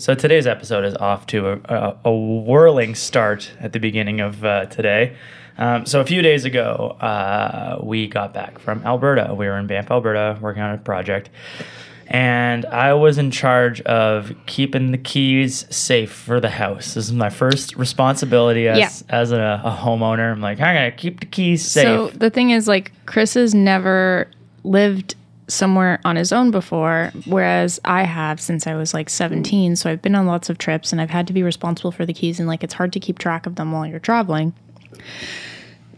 So today's episode is off to a, a, a whirling start at the beginning of uh, today. Um, so a few days ago, uh, we got back from Alberta. We were in Banff, Alberta, working on a project, and I was in charge of keeping the keys safe for the house. This is my first responsibility as Yeah. as a, a homeowner. I'm like, I'm gonna keep the keys safe. So the thing is, like, Chris has never lived somewhere on his own before, whereas I have since I was like 17. So I've been on lots of trips and I've had to be responsible for the keys, and like, it's hard to keep track of them while you're traveling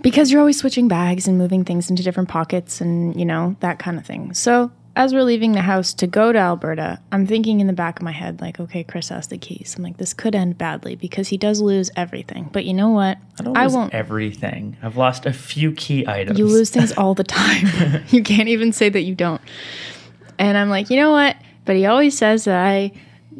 because you're always switching bags and moving things into different pockets and, you know, that kind of thing. So as we're leaving the house to go to Alberta, I'm thinking in the back of my head, like, okay, Chris has the keys. I'm like, this could end badly because he does lose everything. But you know what? I don't lose everything. I've lost a few key items. You lose things all the time. you can't even say that you don't. And I'm like, you know what? But he always says that I,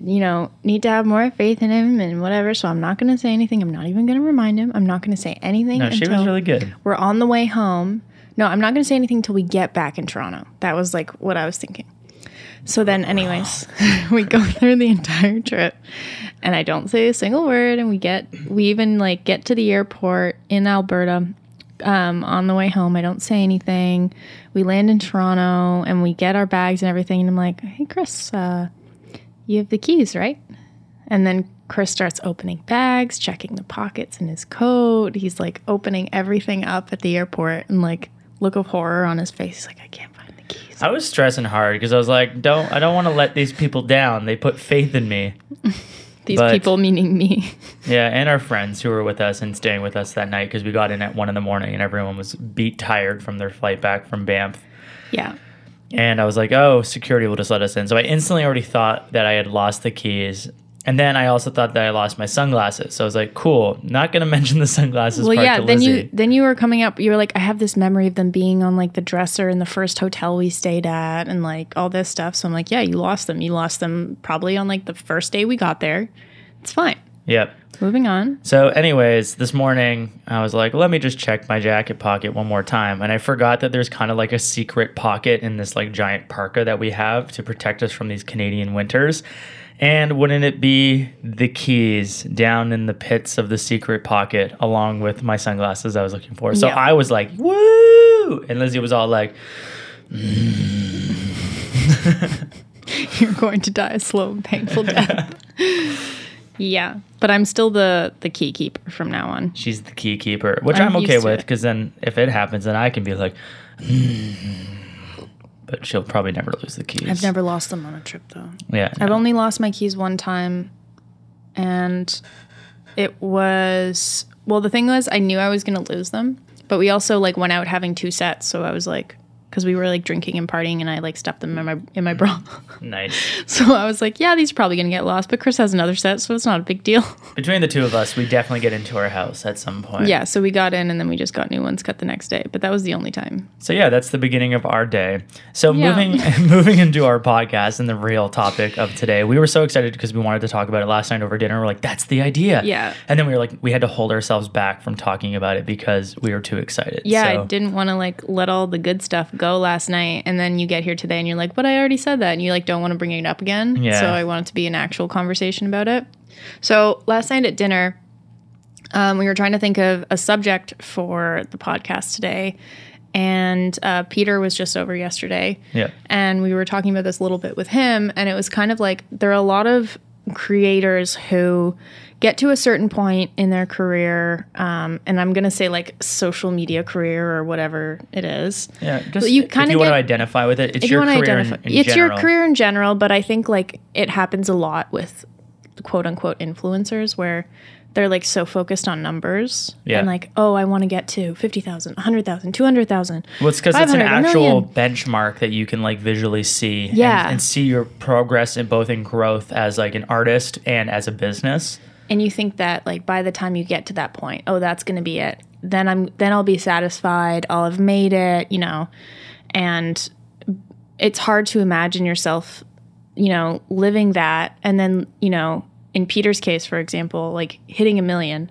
you know, need to have more faith in him and whatever. So I'm not going to say anything. I'm not even going to remind him. I'm not going to say anything. No, she was really good. We're on the way home. No, I'm not going to say anything until we get back in Toronto. That was like what I was thinking. So then, anyways, we go through the entire trip, and I don't say a single word. And we get, we even like get to the airport in Alberta. Um, on the way home, I don't say anything. We land in Toronto, and we get our bags and everything. And I'm like, "Hey, Chris, uh, you have the keys, right?" And then Chris starts opening bags, checking the pockets in his coat. He's like opening everything up at the airport, and like look of horror on his face. He's like, "I can't find the keys." I was stressing hard because I was like, don't I don't want to let these people down. They put faith in me. These But- people, meaning me. Yeah, and our friends who were with us and staying with us that night because we got in at one in the morning and everyone was beat tired from their flight back from Banff. yeah. And I was like, oh, security will just let us in. So I instantly already thought that I had lost the keys. And then I also thought that I lost my sunglasses. So I was like, cool, not going to mention the sunglasses Well, part yeah. Then you then you were coming up. You were like, I have this memory of them being on like the dresser in the first hotel we stayed at, and like all this stuff. So I'm like, yeah, you lost them. You lost them probably on like the first day we got there. It's fine. Yep. Moving on. So, anyways, this morning I was like, let me just check my jacket pocket one more time. And I forgot that there's kind of like a secret pocket in this like giant parka that we have to protect us from these Canadian winters. And wouldn't it be the keys down in the pits of the secret pocket along with my sunglasses I was looking for? So Yeah. I was like, woo! And Lizzie was all like, You're going to die a slow and painful death. yeah, but I'm still the the key keeper from now on. she's the key keeper, which I'm I'm, okay with because then if it happens, then I can be like, but she'll probably never lose the keys. I've never lost them on a trip though. Yeah. I've no. only lost my keys one time, and it was well. The thing was, I knew I was going to lose them, but we also like went out having two sets, so I was like, because we were like drinking and partying, and I like stuffed them in my in my mm. bra. nice. so I was like, yeah, these are probably going to get lost, but Chris has another set, so it's not a big deal. Between the two of us, we definitely get into our house at some point. yeah, so we got in, and then we just got new ones cut the next day, but that was the only time. So yeah, that's the beginning of our day. So Yeah. moving moving into our podcast and the real topic of today, we were so excited because we wanted to talk about it last night over dinner. We're like, that's the idea. Yeah. And then we were like, we had to hold ourselves back from talking about it because we were too excited. Yeah, So- I didn't want to like let all the good stuff go last night, and then you get here today and you're like, "But I already said that," and you like don't want to bring it up again. Yeah. So I want it to be an actual conversation about it. So last night at dinner, um, we were trying to think of a subject for the podcast today, and uh, Peter was just over yesterday, Yeah. and we were talking about this a little bit with him, and it was kind of like there are a lot of creators who get to a certain point in their career, um, and I'm gonna say like social media career or whatever it is. Yeah. Just you kinda want to identify with it, it's you your to career identify, in, in it's general. your career in general, but I think like it happens a lot with quote unquote influencers where they're like so focused on numbers Yeah. and like, oh, I want to get to 50,000, 100,000, 200,000. Well, it's because it's an actual benchmark that you can like visually see, and- Yeah. and, see your progress in both in growth as like an artist and as a business. And you think that like by the time you get to that point oh that's going to be it then i'm then i'll be satisfied i'll have made it you know and it's hard to imagine yourself you know living that and then you know in peter's case for example like hitting a million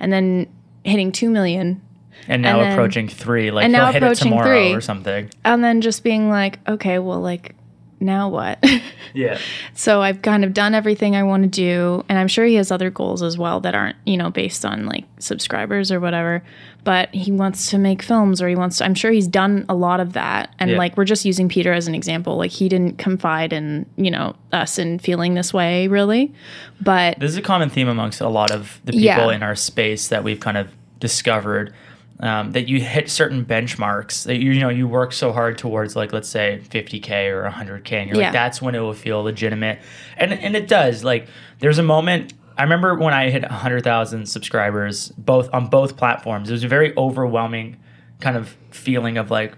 and then hitting 2 million And now And then- approaching three, like and now hit it approaching tomorrow three. or something. and then just being like okay well like now what? Yeah. so I've kind of done everything I want to do, and I'm sure he has other goals as well that aren't, you know, based on like subscribers or whatever. But he wants to make films, or he wants to. I'm sure he's done a lot of that, and Yeah. like we're just using Peter as an example. Like he didn't confide in, you know, us in feeling this way really, but This is a common theme amongst a lot of the people Yeah. in our space that we've kind of discovered. Um, that you hit certain benchmarks that you, you know you work so hard towards like let's say 50k or 100k and you're Yeah. like that's when it will feel legitimate. And and it does. Like there's a moment I remember when I hit 100,000 subscribers both on both platforms. It was a very overwhelming kind of feeling of like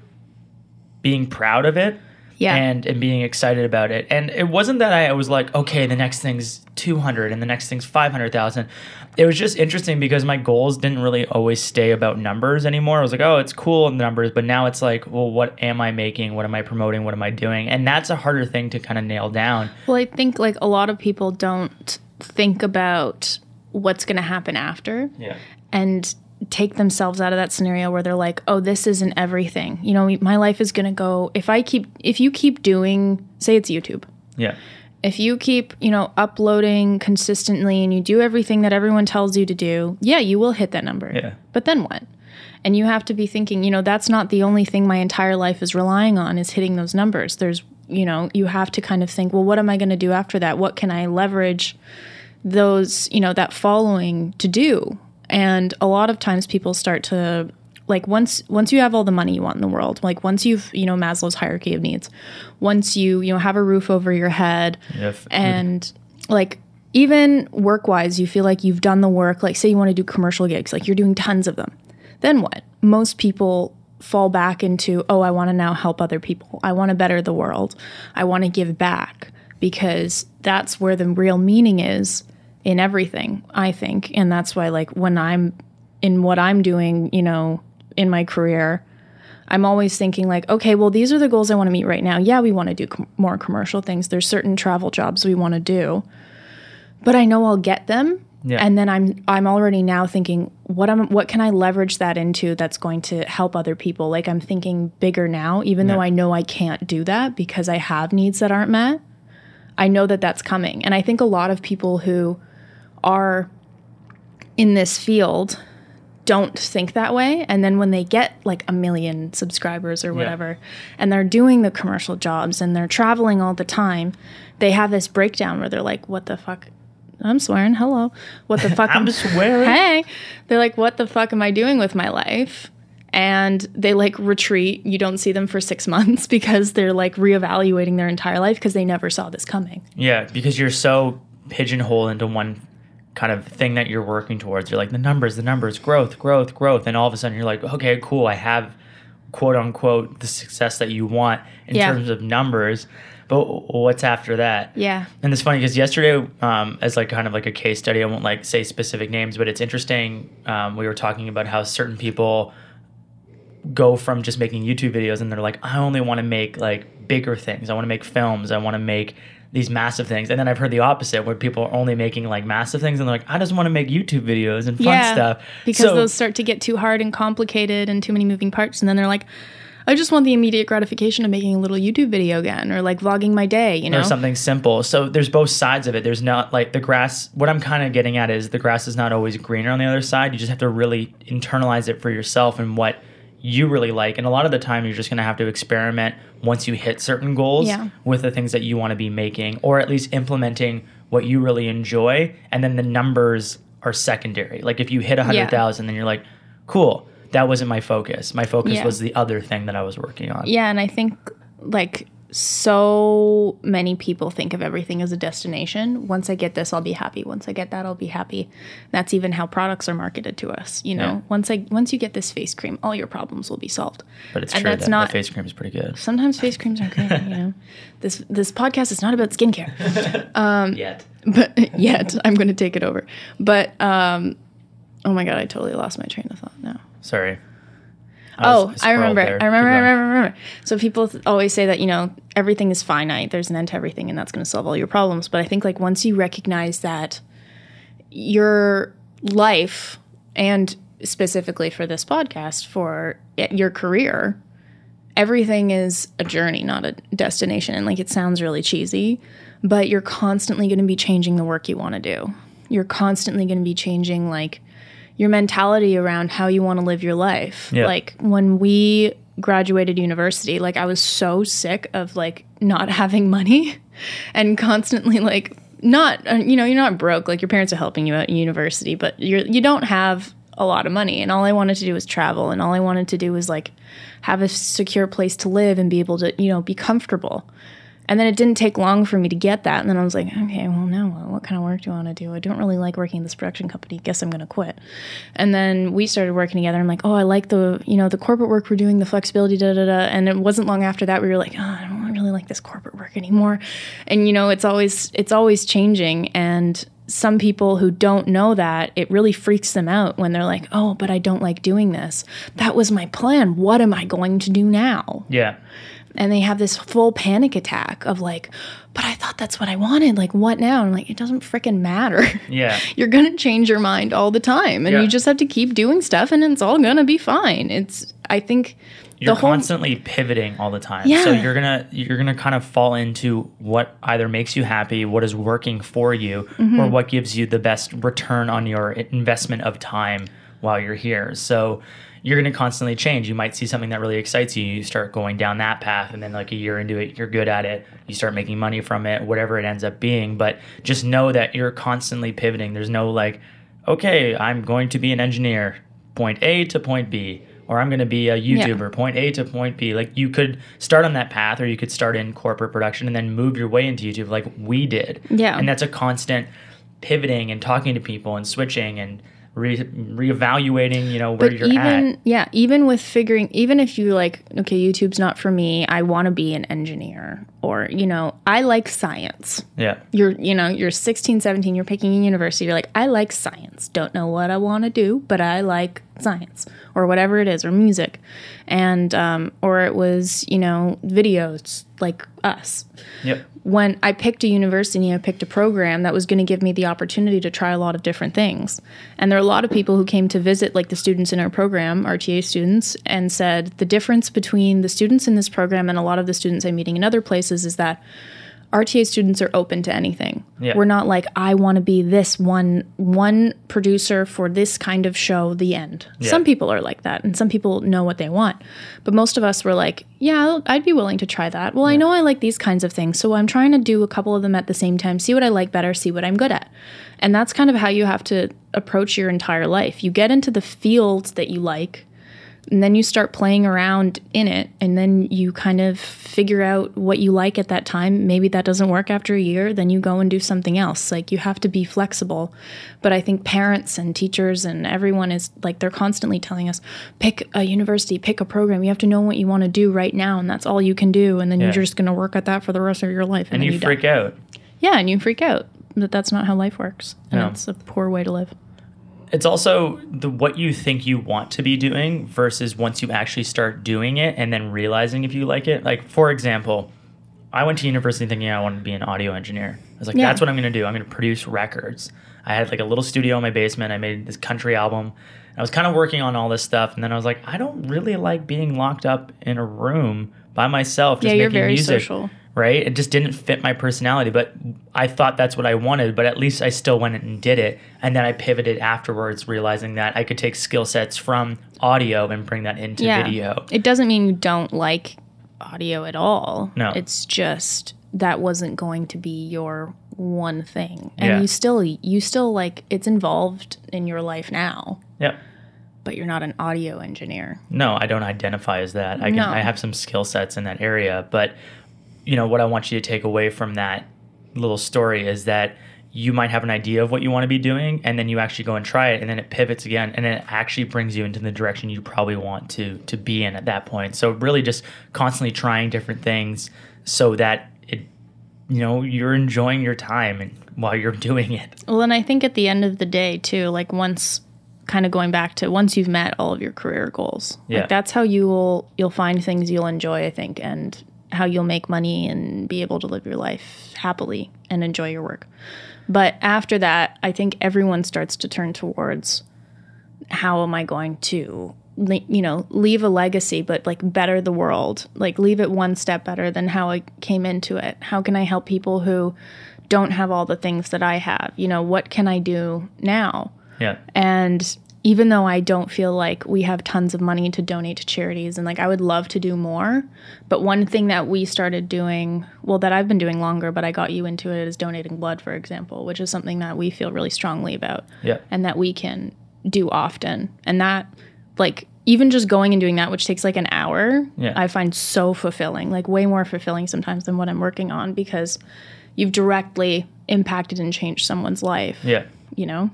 being proud of it Yeah. and and being excited about it. And it wasn't that I was like, okay, the next thing's 200 and the next thing's 500,000. It was just interesting because my goals didn't really always stay about numbers anymore. I was like, oh, it's cool in the numbers, but now it's like, well, what am I making? What am I promoting? What am I doing? And that's a harder thing to kind of nail down. Well, I think like a lot of people don't think about what's going to happen after Yeah. and take themselves out of that scenario where they're like, "Oh, this isn't everything." You know, my life is going to go if I keep if you keep doing say it's YouTube. Yeah. If you keep, you know, uploading consistently and you do everything that everyone tells you to do, yeah, you will hit that number. Yeah. But then what? And you have to be thinking, you know, that's not the only thing my entire life is relying on is hitting those numbers. There's, you know, you have to kind of think, well, what am I going to do after that? What can I leverage those, you know, that following to do? And a lot of times people start to like once once you have all the money you want in the world, like once you've, you know, Maslow's hierarchy of needs, once you, you know, have a roof over your head, If, and like even work wise you feel like you've done the work like say you want to do commercial gigs like you're doing tons of them. Then what? Most people fall back into oh i want to now help other people. I want to better the world. I want to give back because that's where the real meaning is in everything i think and that's why like when i'm in what i'm doing you know in my career I'm always thinking like, okay, well, these are the goals I want to meet right now. Yeah, we want to do com- more commercial things. There's certain travel jobs we want to do, but I know I'll get them. Yeah. And then I'm I'm already now thinking what am what can I leverage that into that's going to help other people. Like I'm thinking bigger now, even though I know I can't do that because I have needs that aren't met. I know that that's coming, and I think a lot of people who are in this field don't think that way. And then when they get like a million subscribers or whatever and they're doing the commercial jobs and they're traveling all the time they have this breakdown where they're like what the fuck? I'm swearing. Hello. What the fuck I'm am- swearing. hey. They're like what the fuck am i doing with my life? And they like retreat. You don't see them for six months because they're like reevaluating their entire life because they never saw this coming. Yeah, because you're so pigeonholed into one kind of thing that you're working towards. You're like the numbers, the numbers, growth, growth, growth, and all of a sudden you're like, okay, cool, I have quote unquote the success that you want in Yeah. terms of numbers. But what's after that? yeah And it's funny because yesterday, um, as like kind of like a case study, I won't like say specific names, but it's interesting. Um, we were talking about how certain people go from just making YouTube videos and they're like, I only want to make like bigger things. I want to make films. I want to make these massive things. And then I've heard the opposite where people are only making like massive things and they're like, I just want to make YouTube videos and fun stuff. Because So- those start to get too hard and complicated and too many moving parts. And then they're like, I just want the immediate gratification of making a little YouTube video again or like vlogging my day, you know? or something simple. So there's both sides of it. There's not like the grass. What I'm kind of getting at is the grass is not always greener on the other side. You just have to really internalize it for yourself and what you really like. And a lot of the time, you're just going to have to experiment once you hit certain goals Yeah. with the things that you want to be making, or at least implementing what you really enjoy. And then the numbers are secondary. Like if you hit a hundred thousand, then you're like, cool. That wasn't my focus. My focus Yeah. was the other thing that I was working on. Yeah, and I think like so many people think of everything as a destination. Once I get this, I'll be happy. Once I get that, I'll be happy. That's even how products are marketed to us. You know, Yeah. once I once you get this face cream, all your problems will be solved. But it's And true that's that not- the face cream is pretty good. Sometimes face creams are great. you know, this this podcast is not about skincare. Yet. but yet I'm going to take it over. But um, oh my god, I totally lost my train of thought now. Sorry. Oh, was- I remember. I remember. I remember. I remember. So people th- always say that you know everything is finite. There's an end to everything, and that's going to solve all your problems. But I think like once you recognize that your life, and specifically for this podcast, for your career, everything is a journey, not a destination. And like it sounds really cheesy, but you're constantly going to be changing the work you want to do. You're constantly going to be changing like your mentality around how you want to live your life. Yeah. Like when we graduated university, like I was so sick of like not having money and constantly like not uh, you know, you're not broke, like your parents are helping you out in university, but you're you don't have a lot of money and all I wanted to do was travel and all I wanted to do was like have a secure place to live and be able to, you know, be comfortable. And then it didn't take long for me to get that. And then I was like, okay, well, now what? What kind of work do I want to do? I don't really like working in this production company. Guess I'm going to quit. And then we started working together. I'm like, oh, I like the, you know, the corporate work we're doing, the flexibility, da da da. And it wasn't long after that we were like, oh, I don't really like this corporate work anymore. And you know, it's always it's always changing. And some people who don't know that, it really freaks them out when they're like, oh, but I don't like doing this. That was my plan. What am I going to do now? Yeah. And they have this full panic attack of like, but I thought that's what I wanted. Like, what now? And I'm like, it doesn't freaking matter. Yeah. You're gonna change your mind all the time, and Yeah. you just have to keep doing stuff, and it's all gonna be fine. It's, I think, You're whole constantly pivoting all the time. Yeah. So you're gonna you're gonna kind of fall into what either makes you happy, what is working for you, Mm-hmm. or what gives you the best return on your investment of time while you're here. So you're gonna constantly change. You might see something that really excites you, you start going down that path, and then like a year into it, you're good at it. You start making money from it, whatever it ends up being. But just know that you're constantly pivoting. There's no like, okay, I'm going to be an engineer, point A to point B or I'm going to be a YouTuber, point A to point B. Like you could start on that path, or you could start in corporate production and then move your way into YouTube, like we did. Yeah. and that's a constant pivoting and talking to people and switching and re- reevaluating. You know where but you're even at. yeah, even with figuring, even if you like, okay, YouTube's not for me. I want to be an engineer, or you know, I like science. Yeah, you're you know you're 16 17 you're picking a university you're like i like science don't know what i want to do but i like science or whatever it is or music. And um, or it was you know videos like us. Yep, when i picked a university i picked a program that was going to give me the opportunity to try a lot of different things. And there are a lot of people who came to visit like the students in our program rta students and said the difference between the students in this program and a lot of the students i'm meeting in other places is that RTA students are open to anything. Yeah. We're not like I want to be this one one producer for this kind of show. The end. Yeah. Some people are like that, and some people know what they want. But most of us were like, yeah, I'd be willing to try that. Well, I know I like these kinds of things, so I'm trying to do a couple of them at the same time. See what I like better. See what I'm good at. And that's kind of how you have to approach your entire life. You get into the fields that you like and then you start playing around in it and then you kind of figure out what you like at that time maybe that doesn't work after a year then you go and do something else like you have to be flexible but i think parents and teachers and everyone is like they're constantly telling us pick a university pick a program you have to know what you want to do right now and that's all you can do and then Yeah. you're just going to work at that for the rest of your life and then you die. freak out. yeah and you freak out that that's not how life works and No. it's a poor way to live It's also the what you think you want to be doing versus once you actually start doing it and then realizing if you like it. Like for example, I went to university thinking I wanted to be an audio engineer. I was like, Yeah. that's what I'm going to do. I'm going to produce records. I had like a little studio in my basement. I made this country album. I was kind of working on all this stuff, and then I was like, I don't really like being locked up in a room by myself. Just Yeah, you're making very music social. Right? It just didn't fit my personality, but I thought that's what I wanted, but at least I still went and did it. And then I pivoted afterwards, realizing that I could take skill sets from audio and bring that into video. It doesn't mean you don't like audio at all. No. It's just that wasn't going to be your one thing. And Yeah. you still you still like it's involved in your life now, Yep. but you're not an audio engineer. No, I don't identify as that. I can No. I have some skill sets in that area, but you know what I want you to take away from that little story is that you might have an idea of what you want to be doing and then you actually go and try it and then it pivots again and then it actually brings you into the direction you probably want to to be in at that point. So really just constantly trying different things so that it you know you're enjoying your time and while you're doing it. Well, and I think at the end of the day too, like once kind of going back to once you've met all of your career goals. Yeah. Like that's how you will you'll find things you'll enjoy, I think, and how you'll make money and be able to live your life happily and enjoy your work. But after that, I think everyone starts to turn towards how am I going to you know, leave a legacy, but like better the world, like leave it one step better than how I came into it. How can I help people who don't have all the things that I have? You know, what can I do now? Yeah. And even though I don't feel like we have tons of money to donate to charities and like I would love to do more, but one thing that we started doing, well that I've been doing longer, but I got you into it is donating blood for example, which is something that we feel really strongly about Yeah. and that we can do often. And that like even just going and doing that which takes like an hour, Yeah. I find so fulfilling, like way more fulfilling sometimes than what I'm working on because you've directly impacted and changed someone's life, Yeah. you know?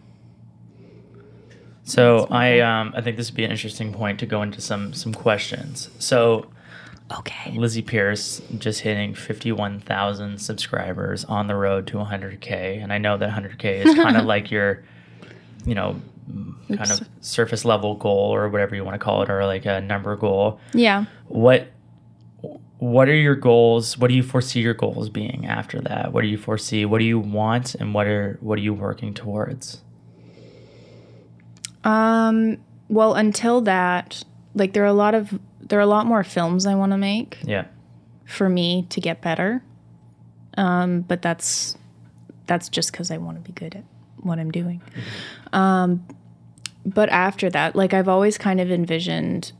So I um I think this would be an interesting point to go into some some questions. So Okay. Lizzie Peirce just hitting 51,000 subscribers on the road to 100k and I know that 100k is kind of like your you know kind Oops. of surface level goal or whatever you want to call it or like a number goal. Yeah. What what are your goals? What do you foresee your goals being after that? What do you foresee? What do you want and what are what are you working towards? Um, well, until that, like there are a lot of there are a lot more films I want to make Yeah. for me to get better. Um, but that's that's just because I want to be good at what I'm doing. Um, but after that, like I've always kind of envisioned,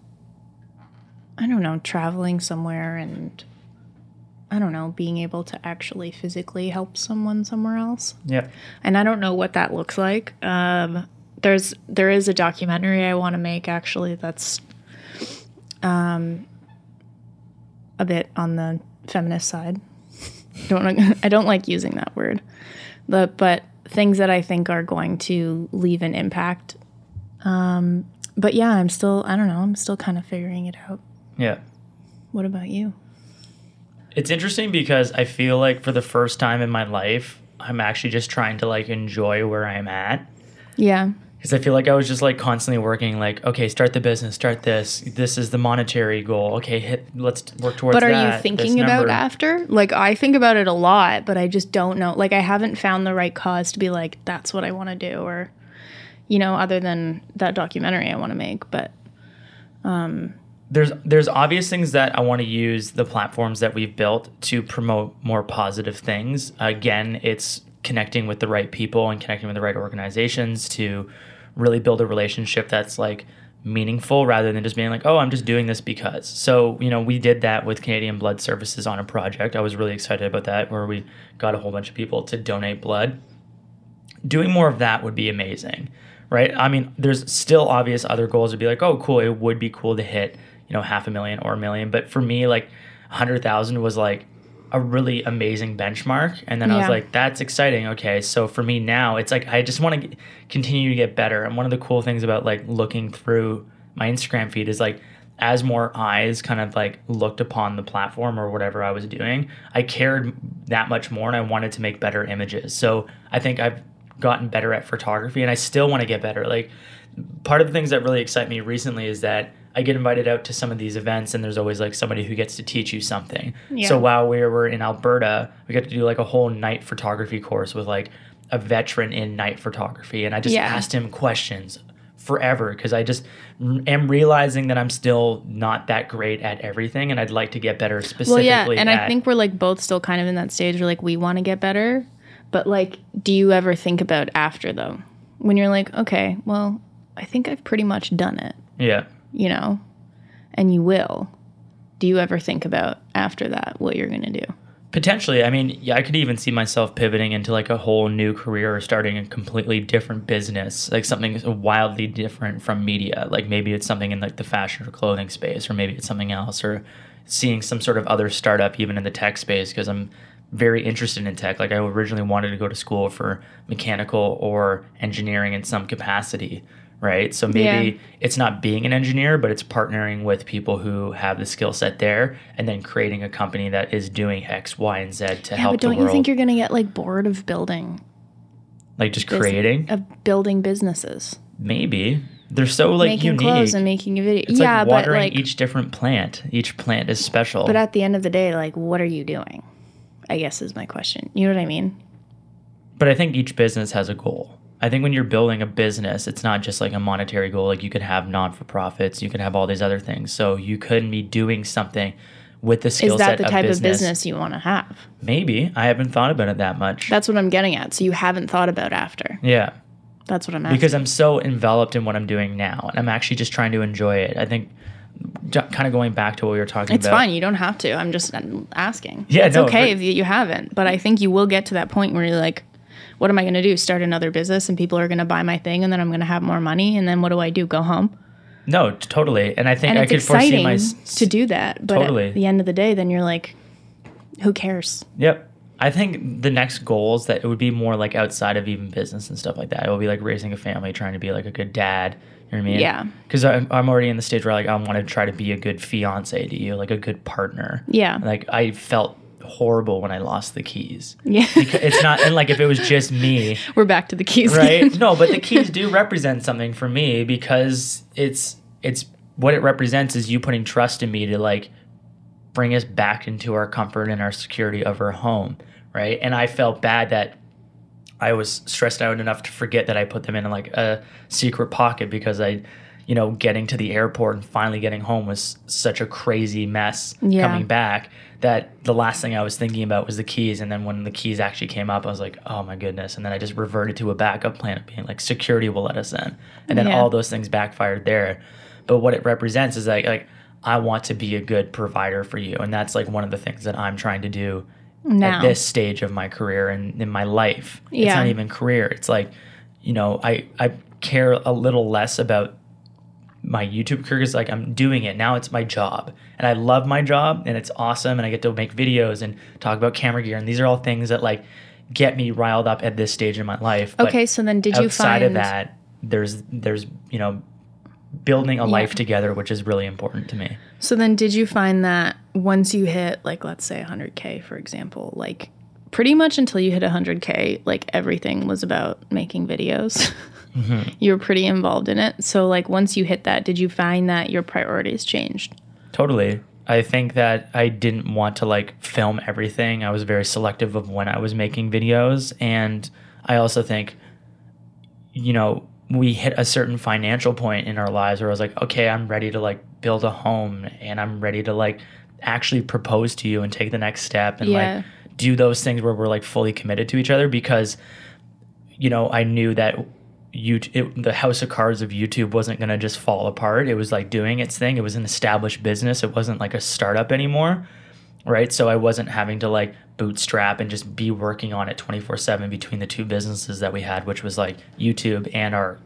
I don't know, traveling somewhere and I don't know, being able to actually physically help someone somewhere else Yeah. and I don't know what that looks like. Um, there's there is a documentary I want to make actually that's um, a bit on the feminist side. don't I don't like using that word, but but things that I think are going to leave an impact. Um, but yeah, I'm still I don't know I'm still kind of figuring it out. Yeah. What about you? It's interesting because I feel like for the first time in my life, I'm actually just trying to like enjoy where I'm at. Yeah, Because I feel like I was just like constantly working, like, okay, start the business, start this. This is the monetary goal. Okay, hit. Let's work towards. That. But are that, you thinking about after? Like I think about it a lot, but I just don't know. Like I haven't found the right cause to be like that's what I want to do or you know, other than that documentary I want to make, but um, There's there's obvious things that I want to use the platforms that we've built to promote more positive things. Again, it's connecting with the right people and connecting with the right organizations to really build a relationship that's like meaningful rather than just being like, oh, I'm just doing this because. So, you know, we did that with Canadian Blood Services on a project. I was really excited about that where we got a whole bunch of people to donate blood. Doing more of that would be amazing. Right? I mean, there's still obvious other goals to be like, oh, cool, it would be cool to hit, you know, half a million or a million. But for me, like, 100,000 was like a really amazing benchmark. And then I was like, that's exciting. Okay. So for me now, it's like, I just want to continue to get better. And one of the cool things about like looking through my Instagram feed is like, as more eyes kind of like looked upon the platform or whatever I was doing, I cared that much more and I wanted to make better images. So I think I've gotten better at photography and I still want to get better. Like part of the things that really excite me recently is that I get invited out to some of these events and there's always like somebody who gets to teach you something. Yeah. So while we were in Alberta, we got to do like a whole night photography course with like a veteran in night photography and I just Yeah. asked him questions forever because I just am realizing that I'm still not that great at everything and I'd like to get better well specifically yeah, and at I think we're like both still kind of in that stage where like we want to get better, but like do you ever think about after though? When you're like, okay, well, I think I've pretty much done it, yeah. You know? And you will. Do you ever think about after that what you're going to do? Potentially, I mean, yeah, I could even see myself pivoting into like a whole new career or starting a completely different business, like something wildly different from media. Like maybe it's something in like the fashion or clothing space, or maybe it's something else, or seeing some sort of other startup even in the tech space because I'm very interested in tech. Like I originally wanted to go to school for mechanical or engineering in some capacity, right? So maybe Yeah. it's not being an engineer, but it's partnering with people who have the skill set there and then creating a company that is doing X, Y, and Z to Yeah, help but don't you think you're going to get like bored of building like just bus- creating? of building businesses, Maybe. They're so like making unique. clothes and making a video? it's yeah, like but watering like, each different plant. Each plant is special. but at the end of the day, like, what are you doing? I guess is my question. You know what I mean? but I think each business has a goal. I think when you're building a business, it's not just like a monetary goal. Like you could have non for profits, you could have all these other things. So you couldn't be doing something with the skill set. Is that the of type business. of business you want to have? Maybe I haven't thought about it that much. That's what I'm getting at. So you haven't thought about after. yeah, That's what I'm asking. because I'm so enveloped in what I'm doing now, and I'm actually just trying to enjoy it. I think, kind of going back to what we were talking It's about. It's fine. You don't have to. I'm just asking. Yeah, it's no, okay but- if you haven't. But I think you will get to that point where you're like, what am I going to do? Start another business and people are going to buy my thing and then I'm going to have more money. And then what do I do? Go home? No, t- totally. And I think And I could foresee my. to do that. But Totally. at the end of the day, then you're like, who cares? Yep. I think the next goals that it would be more like outside of even business and stuff like that. It will be like raising a family, trying to be like a good dad. You know what I mean? Yeah. Because I'm, I'm already in the stage where like I want to try to be a good fiance to you, like a good partner. Yeah. Like I felt horrible when I lost the keys. Yeah. Because it's not and like if it was just me, We're back to the keys. right? again. no, but the keys do represent something for me because it's it's what it represents is you putting trust in me to like bring us back into our comfort and our security of our home, right? And I felt bad that I was stressed out enough to forget that I put them in like a secret pocket because I, you know, getting to the airport and finally getting home was such a crazy mess Yeah. coming back that the last thing I was thinking about was the keys. And then when the keys actually came up, I was like, oh my goodness. And then I just reverted to a backup plan of being like, security will let us in. And then Yeah. all those things backfired there. But what it represents is like, like I want to be a good provider for you. And that's like one of the things that I'm trying to do Now. at this stage of my career and in my life. It's Yeah. not even career. It's like, you know, I I care a little less about my YouTube career is like I'm doing it now. It's my job, and I love my job, and it's awesome, and I get to make videos and talk about camera gear, and these are all things that like get me riled up at this stage in my life. But Okay. So then did you outside find of that, there's there's you know building a Yeah. life together, which is really important to me. So then did you find that once you hit like let's say 100k for example, like pretty much until you hit 100k, like everything was about making videos. Mm-hmm. you were pretty involved in it. So like once you hit that, did you find that your priorities changed? Totally. I think that I didn't want to like film everything. I was very selective of when I was making videos. And I also think, you know, we hit a certain financial point in our lives where I was like, okay, I'm ready to like build a home and I'm ready to like actually propose to you and take the next step and Yeah. like do those things where we're like fully committed to each other because, you know, I knew that you the house of cards of YouTube wasn't going to just fall apart. It was like doing its thing. It was an established business. It wasn't like a startup anymore. Right? So I wasn't having to like bootstrap and just be working on it 24/7 between the two businesses that we had, which was like YouTube and our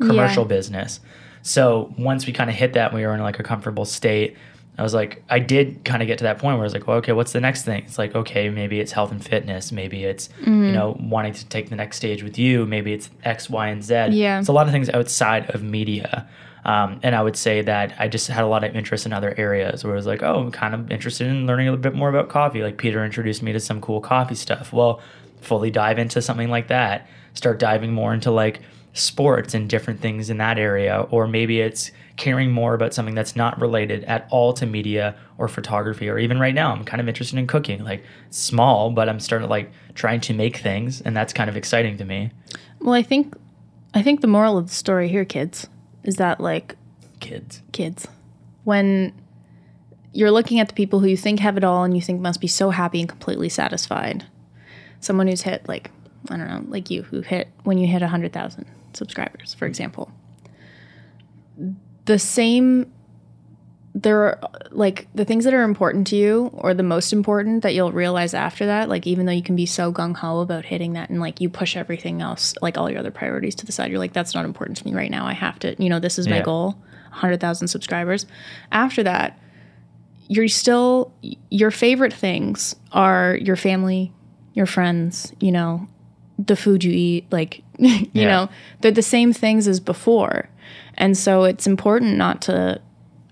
commercial Yeah. business. So once we kind of hit that, we were in like a comfortable state. I was like, I did kind of get to that point where I was like, well, okay, what's the next thing? It's like, okay, maybe it's health and fitness. Maybe it's, Mm-hmm. you know, wanting to take the next stage with you. Maybe it's X, Y, and Z. Yeah. It's a lot of things outside of media. Um, and I would say that I just had a lot of interest in other areas where I was like, oh, I'm kind of interested in learning a little bit more about coffee. Like Peter introduced me to some cool coffee stuff. Well, fully dive into something like that. Start diving more into like sports and different things in that area. Or maybe it's caring more about something that's not related at all to media or photography. Or even right now, I'm kind of interested in cooking. Like small, but I'm starting to like trying to make things. And that's kind of exciting to me. Well, I think I think the moral of the story here, kids, is that like Kids. kids, when you're looking at the people who you think have it all and you think must be so happy and completely satisfied, someone who's hit like I don't know, like you who hit when you hit 100,000 subscribers, for example. The same there are like the things that are important to you or the most important that you'll realize after that like even though you can be so gung-ho about hitting that and like you push everything else like all your other priorities to the side you're like that's not important to me right now i have to you know this is my Yeah. goal 100000 subscribers after that you're still your favorite things are your family your friends you know the food you eat like you Yeah. know they're the same things as before and so it's important not to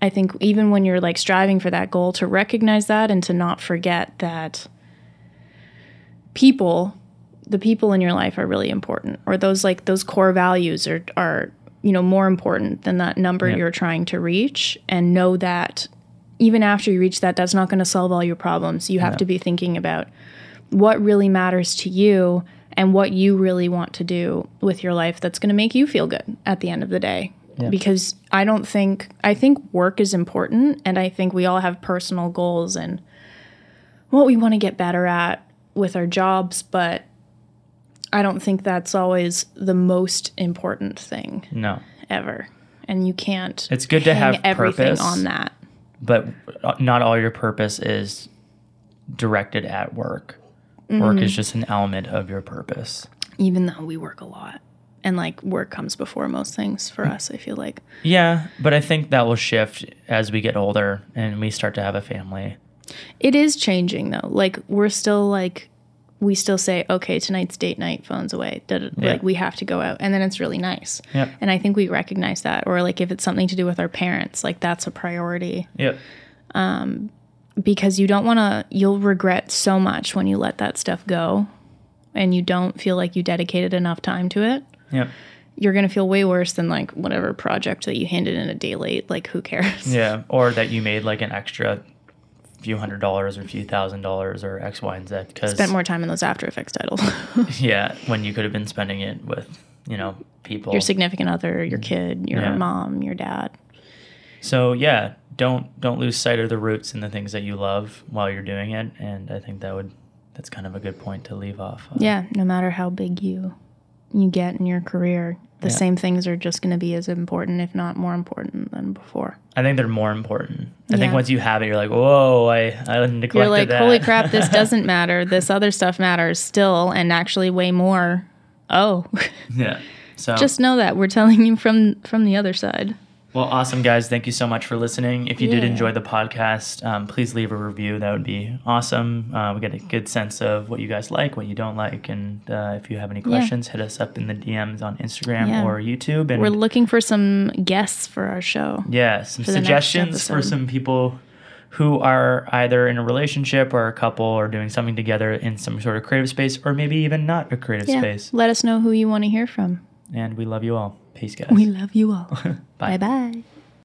i think even when you're like striving for that goal to recognize that and to not forget that people the people in your life are really important or those like those core values are are you know more important than that number Yeah. you're trying to reach and know that even after you reach that that's not going to solve all your problems you have No. to be thinking about what really matters to you and what you really want to do with your life that's going to make you feel good at the end of the day. Yeah. Because I don't think, I think work is important, and I think we all have personal goals and what we want to get better at with our jobs, but I don't think that's always the most important thing No. ever. And you can't It's good to have everything purpose. on that. but uh, not all your purpose is directed at work. Work Mm-hmm. is just an element of your purpose. Even though we work a lot. And like work comes before most things for us, I feel like. Yeah, but I think that will shift as we get older and we start to have a family. It is changing though. Like we're still like we still say, okay, tonight's date night, phones away. Yeah. Like we have to go out, and then it's really nice. Yep. And I think we recognize that, or like if it's something to do with our parents, like that's a priority Yep. Because you don't want to. You'll regret so much when you let that stuff go, and you don't feel like you dedicated enough time to it. Yep. You're gonna feel way worse than like whatever project that you handed in a day late. Like who cares? Yeah. Or that you made like an extra few hundred dollars or a few thousand dollars or X, Y, and Z because Spent more time in those After Effects titles. yeah, when you could have been spending it with, you know, people. your significant other, your mm-hmm. kid, your Yeah. mom, your dad. So yeah, don't don't lose sight of the roots and the things that you love while you're doing it. And I think that would that's kind of a good point to leave off. on. Yeah, no matter how big you you get in your career, the Yeah. same things are just going to be as important, if not more important than before. I think they're more important. I think once you have it, you're like, whoa, I I neglected You're like, that. holy crap, this doesn't matter. This other stuff matters still, and actually way more. Oh, yeah. So just know that we're telling you from from the other side. Well, awesome, guys. Thank you so much for listening. If you did enjoy the podcast, um, please leave a review. That would be awesome. Uh, we get a good sense of what you guys like, what you don't like. And uh, if you have any questions, hit us up in the DMs on Instagram Yeah. or YouTube. And We're looking for some guests for our show. yeah, some for suggestions for some people who are either in a relationship or a couple or doing something together in some sort of creative space or maybe even not a creative Yeah, space. let us know who you want to hear from. And we love you all. Peace, guys. We love you all. Bye. bye bye.